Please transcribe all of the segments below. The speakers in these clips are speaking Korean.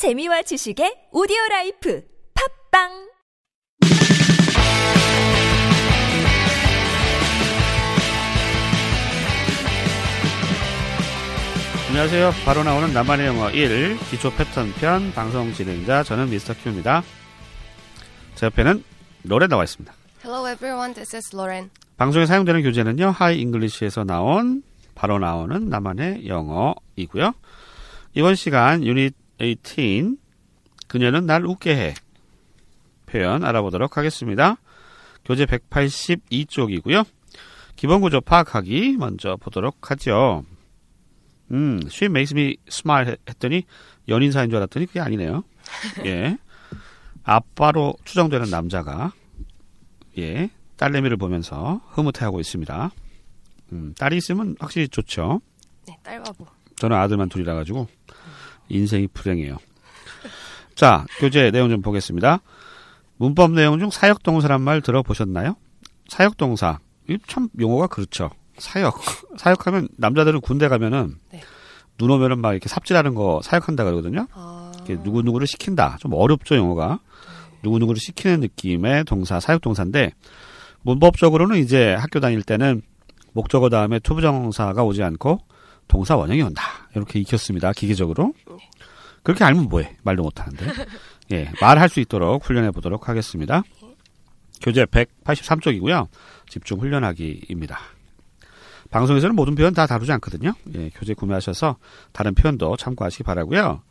재미와 지식의 오디오 life 팟빵 안녕하세요. 바로 나오는 나만의 영어 1 기초 패턴 편 방송 진행자 저는 미스터 큐입니다. 제 옆에는 로렌 나와 있습니다. Hello everyone, this is Lauren. 방송에 사용되는 교재는요. 하이 잉글리시에서 나온 바로 나오는 나만의 영어이고요. 이번 시간 유닛 18 그녀는 날 웃게 해 표현 알아보도록 하겠습니다. 교재 182쪽이고요. 기본 구조 파악하기 먼저 보도록 하죠. 음, she makes me smile 했- 했더니 연인사인 줄 알았더니 그게 아니네요. 예. 아빠로 추정되는 남자가 예, 딸내미를 보면서 흐뭇해하고 있습니다. 음, 딸이 있으면 확실히 좋죠. 네, 딸 바보. 저는 아들만 둘이라 가지고 인생이 불행해요. 자, 교재 내용 좀 보겠습니다. 문법 내용 중 사역동사란 말 들어보셨나요? 사역동사. 이참 용어가 그렇죠. 사역. 사역하면 남자들은 군대 가면은 네. 눈 오면은 막 이렇게 삽질하는 거 사역한다 그러거든요. 아, 누구누구를 시킨다. 좀 어렵죠, 용어가. 누구누구를 시키는 느낌의 동사, 사역동사인데, 문법적으로는 이제 학교 다닐 때는 목적어 다음에 투부정사가 오지 않고 동사 원형이 온다. 이렇게 익혔습니다, 기계적으로. 그렇게 알면 뭐해? 말도 못하는데. 예, 말할 수 있도록 훈련해 보도록 하겠습니다. 교재 183쪽이고요. 집중 훈련하기입니다. 방송에서는 모든 표현 다 다루지 않거든요. 예, 교재 구매하셔서 다른 표현도 참고하시기 바라고요.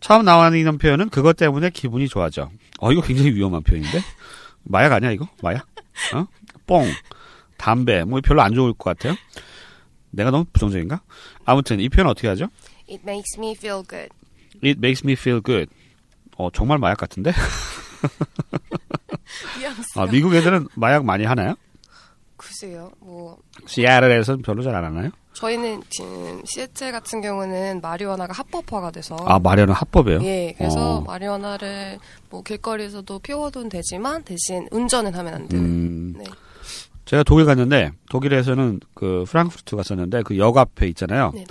처음 나와있는 표현은 그것 때문에 기분이 좋아져. 어, 이거 굉장히 위험한 표현인데? 마약 아니야, 이거? 마약? 어? 뽕, 담배, 뭐 별로 안 좋을 것 같아요. 내가 너무 부정적인가? 아무튼 이 표현 어떻게 하죠? It makes me feel good. It makes me feel good. 어, 정말 마약 같은데? 아, 미국 애들은 마약 많이 하나요? 글쎄요. 뭐 시애틀에서는 별로 잘 안 하나요? 저희는 지금 시애틀 같은 경우는 마리화나가 합법화가 돼서 아, 마리아는 합법이에요? 예, 그래서 어. 마리화나를 뭐 길거리에서도 피워도 되지만 대신 운전은 하면 안 되는. 음, 네. 제가 독일 갔는데 독일에서는 그 프랑크푸르트 갔었는데 그 역 앞에 있잖아요. 네.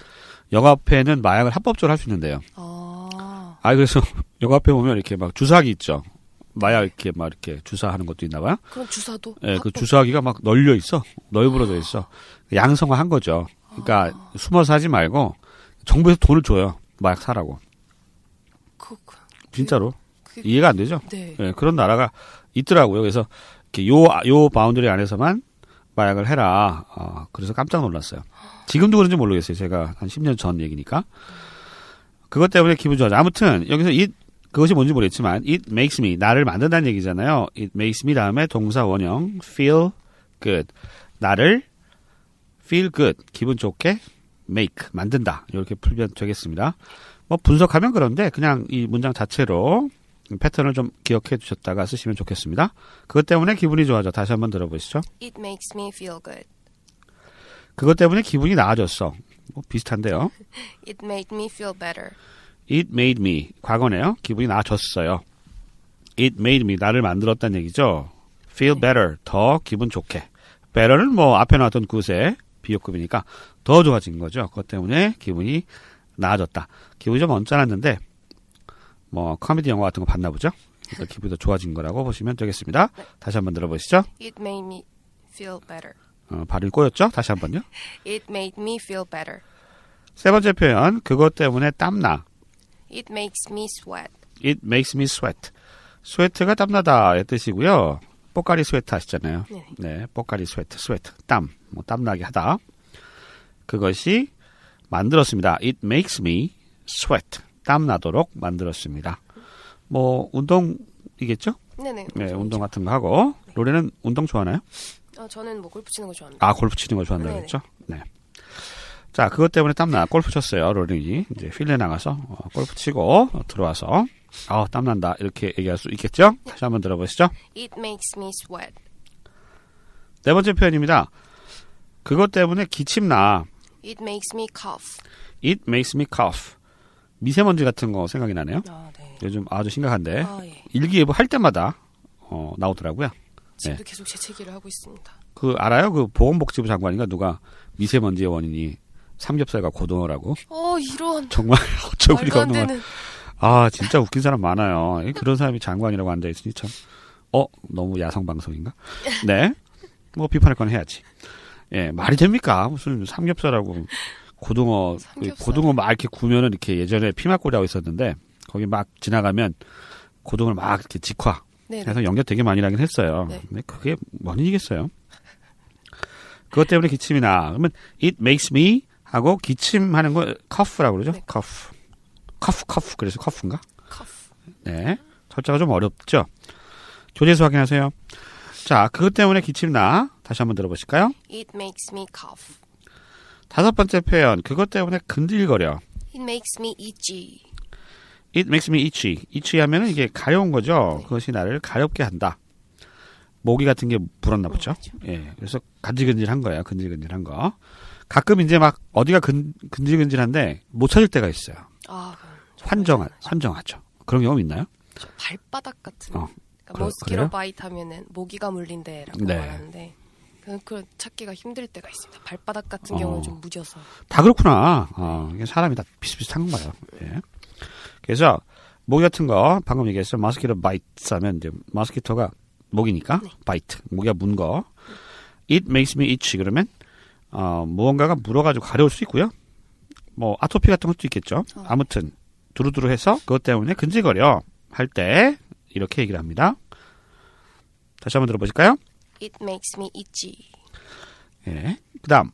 역 앞에는 마약을 합법적으로 할 수 있는데요. 아, 아 그래서 역 앞에 보면 이렇게 막 주사기 있죠. 마약 이렇게 막 이렇게 주사하는 것도 있나 봐요. 그럼 주사도 예, 그 합법- 주사기가 막 널려 있어. 널브러져 있어. 양성화한 거죠. 그러니까 숨어서 하지 말고 정부에서 돈을 줘요. 마약 사라고. 그, 그, 진짜로. 그- 이해가 안 되죠? 네. 예, 그런 나라가 있더라고요. 그래서 요, 요 boundary 안에서만 마약을 해라. 어, 그래서 깜짝 놀랐어요. 지금도 그런지 모르겠어요. 제가 한 10년 전 얘기니까. 그것 때문에 기분 좋아져. 아무튼, 여기서 it, 그것이 뭔지 모르겠지만, it makes me, 나를 만든다는 얘기잖아요. it makes me 다음에 동사 원형, feel good. 나를 feel good. 기분 좋게 make, 만든다. 이렇게 풀면 되겠습니다. 뭐 분석하면 그런데 그냥 이 문장 자체로 패턴을 좀 기억해 두셨다가 쓰시면 좋겠습니다. 그것 때문에 기분이 좋아져. 다시 한번 들어보시죠. It makes me feel good. 그것 때문에 기분이 나아졌어. 뭐 비슷한데요. It made me feel better. It made me 과거네요. 기분이 나아졌어요. It made me 나를 만들었다는 얘기죠. Feel better 더 기분 좋게. better는 뭐 앞에 나왔던 굿의 비교급이니까 더 좋아진 거죠. 그것 때문에 기분이 나아졌다. 기분이 좀 언짢았는데 뭐 코미디 영화 같은 거 봤나 보죠. 그래서 기분이 더 좋아진 거라고 보시면 되겠습니다. 다시 한번 들어보시죠. It made me feel better. 어, 발음이 꼬였죠? 다시 한번요. It made me feel better. 세 번째 표현 그것 때문에 땀나. It makes me sweat. It makes me sweat. sweat가 땀나다의 뜻이고요. 뽀까리 스웨트 하시잖아요. 네. 네, 뽀까리 스웨트, sweat, 땀, 뭐 땀나게 하다. 그것이 만들었습니다. It makes me sweat. 땀 나도록 만들었습니다. 뭐 운동이겠죠? 네네. 네, 운동 같은 거 하고. 로렌은 운동 좋아하나요? 어, 저는 뭐 골프 치는 거 좋아합니다. 아, 골프 치는 거 좋아한다고. 그랬죠? 네. 자, 그것 때문에 땀나. 골프 쳤어요, 로렌이. 이제 필드에 나가서 어, 골프 치고 어, 들어와서 아, 땀난다. 이렇게 얘기할 수 있겠죠? 다시 한번 들어보시죠. It makes me sweat. 네 번째 표현입니다. 그것 때문에 기침 나. It makes me cough. It makes me cough. 미세먼지 같은 거 생각이 나네요. 아, 네. 요즘 아주 심각한데 아, 예. 일기예보 할 때마다 어, 나오더라고요. 지금도 계속 재채기를 하고 있습니다. 그 알아요? 그 보건복지부 장관인가 누가 미세먼지의 원인이 삼겹살과 고등어라고 어, 이런. 정말 말도 안 없는. 아, 진짜 웃긴 사람 많아요. 예, 그런 사람이 장관이라고 앉아 있으니 참, 어, 너무 야성 방송인가? 네. 뭐 비판할 건 해야지. 예, 말이 됩니까? 무슨 삼겹살하고 고등어, 그 삼겹살. 고등어 막 이렇게 구면은 이렇게 예전에 피막골이라고 있었는데, 거기 막 지나가면 고등어를 막 이렇게 직화 네. 해서 연결 되게 많이 하긴 했어요. 네. 근데 그게 뭔 일이겠어요? 그것 때문에 기침이 나. 그러면 it makes me 하고 기침하는 거 cough라고 그러죠? 네. cough. cough, cough. 그래서 cough인가? 커프. 네. 철자가 좀 어렵죠? 교재수 확인하세요. 자, 그것 때문에 기침 나. 다시 한번 들어보실까요? It makes me cough. 다섯 번째 표현. 그것 때문에 근질거려. It makes me itchy. It makes me itchy. itchy 하면은 이게 가려운 거죠. 그것이 나를 가렵게 한다. 모기 같은 게 물었나 보죠. 예. 그래서 간질간질한 거예요. 근질근질한 거. 가끔 이제 막 어디가 근, 근질근질한데 못 찾을 때가 있어요. 아, 환장하, 환장하죠. 그런 경험 있나요? 저 발바닥 같은. 어, 그러니까 그래-? bite 하면은 모기가 물린데라고 네. 말하는데 그, 그 찾기가 힘들 때가 있습니다. 발바닥 같은 어. 경우는 좀 무뎌서. 다 그렇구나. 어, 이게 사람이 다 비슷비슷한 거예요. 예. 그래서 모기 같은 거 방금 얘기했어. mosquito bite 하면 이제 mosquito가 모기니까 bite. 모기가 문 거. It makes me itchy 그러면 어, 무언가가 물어가지고 가려울 수 있고요. 뭐 아토피 같은 것도 있겠죠. 아무튼 두루두루 해서 그것 때문에 근질거려 할 때 이렇게 얘기를 합니다. 다시 한번 들어보실까요? It makes me itchy. 예. 그다음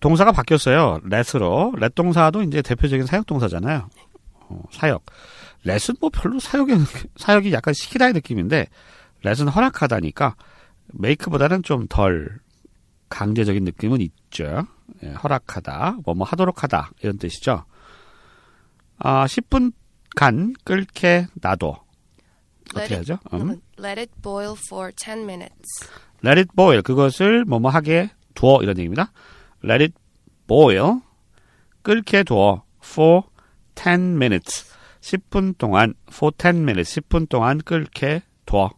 동사가 바뀌었어요. let으로. let 동사도 이제 대표적인 사역 동사잖아요. 어, 사역. let은 뭐 별로 사역이 사역이 약간 시키다의 느낌인데 let은 허락하다니까 make보다는 좀 덜 강제적인 느낌은 있죠. 예, 허락하다, 뭐 뭐 하도록 하다 이런 뜻이죠. 아, 10분간 끓게 놔둬. 어떻게 하죠? 음. Let it boil for 10 minutes. Let it boil. 그것을 뭐뭐 하게 두어 이런 얘기입니다. Let it boil. 끓게 두어 for 10 minutes. 10분 동안 for 10 minutes. 10분 동안 끓게 두어.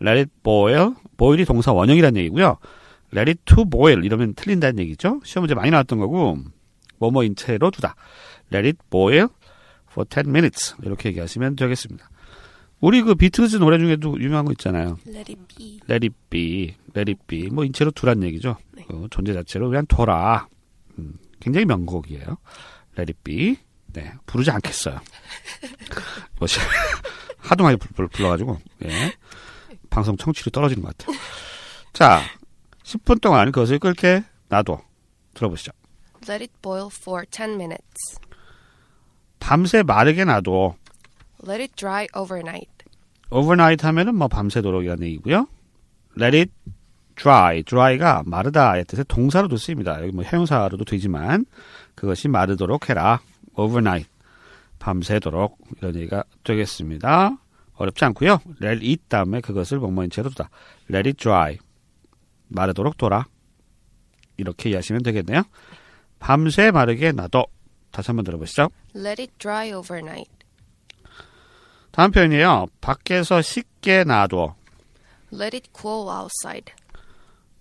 Let it boil. boil이 동사 원형이라는 얘기고요. Let it to boil 이러면 틀린다는 얘기죠. 시험 문제 많이 나왔던 거고 뭐뭐인 채로 두다. Let it boil for 10 minutes. 이렇게 얘기하시면 되겠습니다. 우리 그 비틀즈 노래 중에도 유명한 거 있잖아요. Let it be. let it be, let it be. 뭐 인체로 두란 얘기죠. 네. 그 존재 자체로 그냥 둬라. 음, 굉장히 명곡이에요. let it be. 네, 부르지 않겠어요. 뭐지? 하도 많이 불- 불- 불러가지고 예. 방송 청취율이 떨어지는 것 같아요. 자, 10분 동안 그것을 끓게 놔둬. 들어보시죠. Let it boil for 10 minutes. 밤새 마르게 놔둬. Let it dry overnight. Overnight 하면은 뭐 밤새도록이라는 얘기고요. let it dry. dry가 마르다의 뜻의 동사로도 쓰입니다. 여기 뭐 형용사로도 되지만 그것이 마르도록 해라. overnight. 밤새도록 이런 얘기가 되겠습니다. 어렵지 않고요. let it 다음에 그것을 뭐뭐인 채로 두다. let it dry. 마르도록 둬라. 이렇게 이해하시면 되겠네요. 밤새 마르게 놔둬. 다시 한번 들어보시죠. Let it dry overnight. 다음 표현이에요. 밖에서 식게 놔둬. Let it cool outside.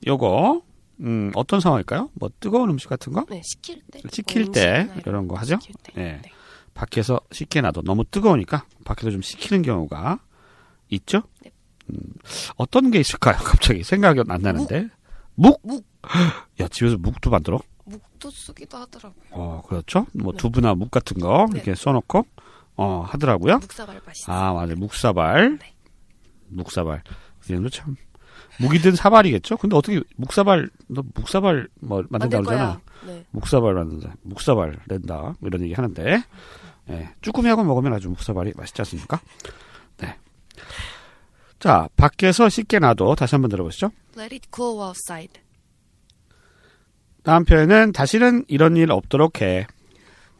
요거 음, 어떤 상황일까요? 뭐 뜨거운 음식 같은 거? 네, 식힐 때. 식힐 뭐때 이런 거 하죠? 예. 네. 밖에서 식게 놔둬. 너무 뜨거우니까 밖에서 좀 식히는 경우가 있죠? 네. 음, 어떤 게 있을까요? 갑자기 생각이 안 나는데. 묵? 묵. 야, 집에서 묵도 만들어? 묵도 쓰기도 하더라고요. 어, 그렇죠? 뭐 네. 두부나 묵 같은 거 네. 이렇게 써놓고 어, 하더라고요. 묵사발 맛있어. 아, 맞아요. 묵사발. 네. 묵사발. 이름도 참. 묵이든 사발이겠죠? 근데 어떻게 묵사발, 너 묵사발 뭐 만든다 그러잖아. 네. 묵사발 만든다. 묵사발 낸다. 뭐 이런 얘기 하는데. 예. 쭈꾸미하고 먹으면 아주 묵사발이 맛있지 않습니까? 네. 자, 밖에서 씻게 놔둬. 다시 한번 들어보시죠. Let it cool outside. 다음 표현은 다시는 이런 일 없도록 해.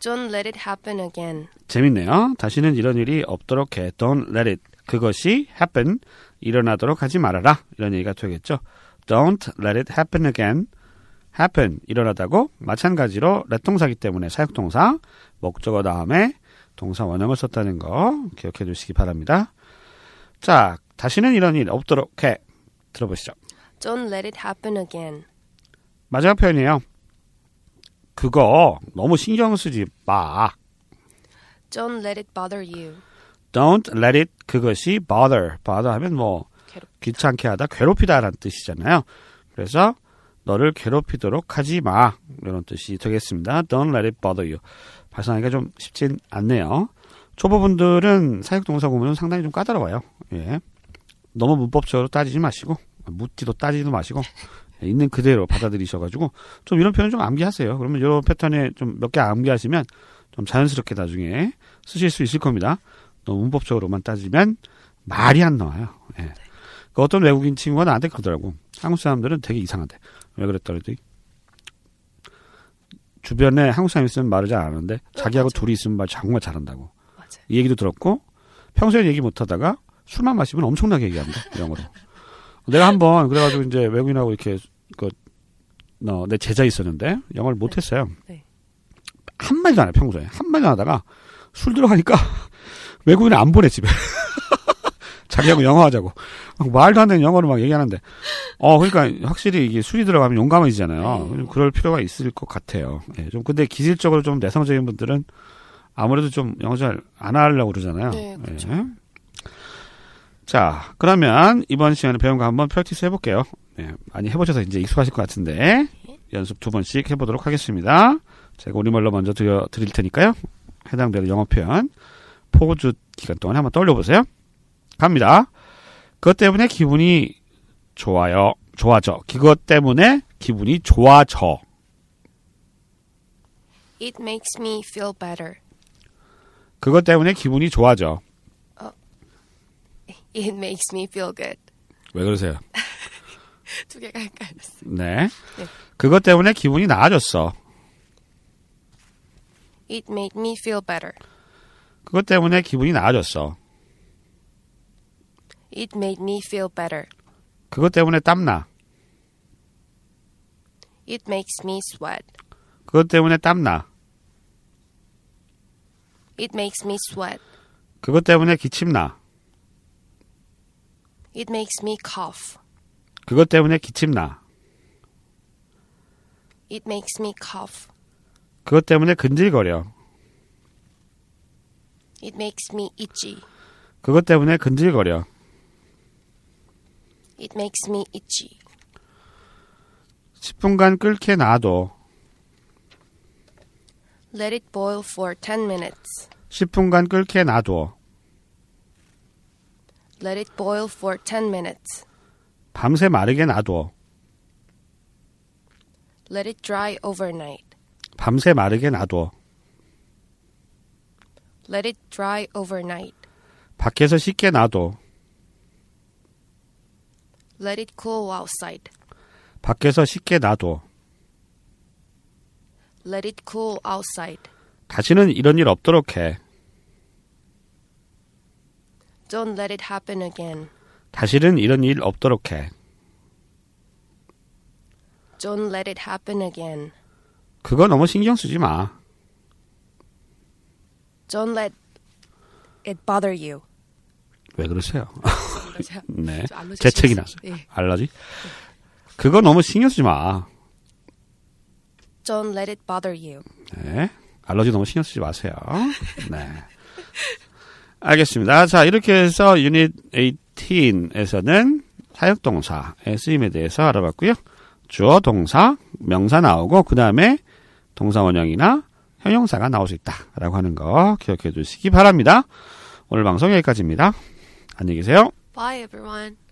Don't let it happen again. 재밌네요. 다시는 이런 일이 없도록 해. Don't let it. 그것이 happen. 일어나도록 하지 말아라. 이런 얘기가 되겠죠. Don't let it happen again. happen. 일어나다고. 마찬가지로 let 동사기 때문에 사역동사. 목적어 다음에 동사 원형을 썼다는 거 기억해 주시기 바랍니다. 자, 다시는 이런 일 없도록 해. 들어보시죠. Don't let it happen again. 마지막 표현이에요. 그거 너무 신경 쓰지 마. Don't let it bother you. Don't let it 그것이 bother. bother 하면 뭐 괴롭. 귀찮게 하다, 괴롭히다라는 뜻이잖아요. 그래서 너를 괴롭히도록 하지 마. 이런 뜻이 되겠습니다. Don't let it bother you. 발상하기가 좀 쉽진 않네요. 초보분들은 사역동사 구문은 상당히 좀 까다로워요. 예. 너무 문법적으로 따지지 마시고, 묻지도 따지지도 마시고, 예, 있는 그대로 받아들이셔가지고, 좀 이런 표현 좀 암기하세요. 그러면 이런 패턴에 좀 몇 개 암기하시면 좀 자연스럽게 나중에 쓰실 수 있을 겁니다. 너무 문법적으로만 따지면 말이 안 나와요. 예. 그 어떤 외국인 친구가 나한테 그러더라고. 한국 사람들은 되게 이상하대. 왜 그랬더니 주변에 한국 사람 있으면 말을 잘 안 하는데 자기하고 맞아. 둘이 있으면 말 정말 잘한다고. 맞아요. 이 얘기도 들었고 평소에 얘기 못 하다가 술만 마시면 엄청나게 얘기한다. 영어로. 내가 한번 그래가지고 이제 외국인하고 이렇게 그, 어, 내 제자 있었는데 영어를 못 했어요. 네. 한 마디도 안 해, 평소에. 한 마디도 안 하다가 술 들어가니까 외국인을 안 보내, 집에. 자기하고 영어 하자고. 막 말도 안 되는 영어로 막 얘기하는데. 어, 그러니까 확실히 이게 술이 들어가면 용감해지잖아요. 네. 좀 그럴 필요가 있을 것 같아요. 예, 좀 근데 기질적으로 좀 내성적인 분들은 아무래도 좀 영어 잘 안 하려고 그러잖아요. 네, 그렇죠. 예. 자, 그러면 이번 시간에 배운 거 한번 프랙티스 해볼게요. 네, 많이 해보셔서 이제 익숙하실 것 같은데 연습 두 번씩 해보도록 하겠습니다. 제가 우리말로 먼저 드려, 드릴 테니까요. 해당되는 영어 표현 포즈 기간 동안 한번 떠올려보세요. 갑니다. 그것 때문에 기분이 좋아요. 좋아져. 그것 때문에 기분이 좋아져. It makes me feel better. 그것 때문에 기분이 좋아져. It makes me feel good. 왜 그러세요? 두 개가 헷갈렸어요. 네. 네. 그것 때문에 기분이 나아졌어. It made me feel better. 그것 때문에 기분이 나아졌어. It made me feel better. 그것 때문에 땀나. It makes me sweat. 그것 때문에 땀나. It makes me sweat. 그것 때문에 기침나. It makes me cough. 그것 때문에 기침 나. It makes me cough. 그것 때문에 근질거려. It makes me itchy. 그것 때문에 근질거려. It makes me itchy. 10분간 끓게 놔둬. Let it boil for 10 minutes. 10분간 끓게 놔둬. Let it boil for 10 minutes. 밤새 마르게 놔둬. Let it dry overnight. 밤새 마르게 놔둬. Let it dry overnight. 밖에서 씻게 놔둬. Let it cool outside. 밖에서 씻게 놔둬. Let it cool outside. 다시는 이런 일 없도록 해. Don't let it happen again. 다시는 이런 일 없도록 해. Don't let it happen again. 그거 너무 신경 쓰지 마. Don't let it bother you. 왜 그러세요? 네. 재채기. 났어요. 예. 알러지? 그거 너무 신경 쓰지 마. Don't let it bother you. 네. 알러지 너무 신경 쓰지 마세요. 네. 알겠습니다. 자, 이렇게 해서 유닛 18에서는 사역동사의 쓰임에 대해서 알아봤고요. 주어, 동사, 명사 나오고 그 다음에 동사 원형이나 형용사가 나올 수 있다라고 하는 거 기억해 두시기 바랍니다. 오늘 방송 여기까지입니다. 안녕히 계세요. Bye, everyone.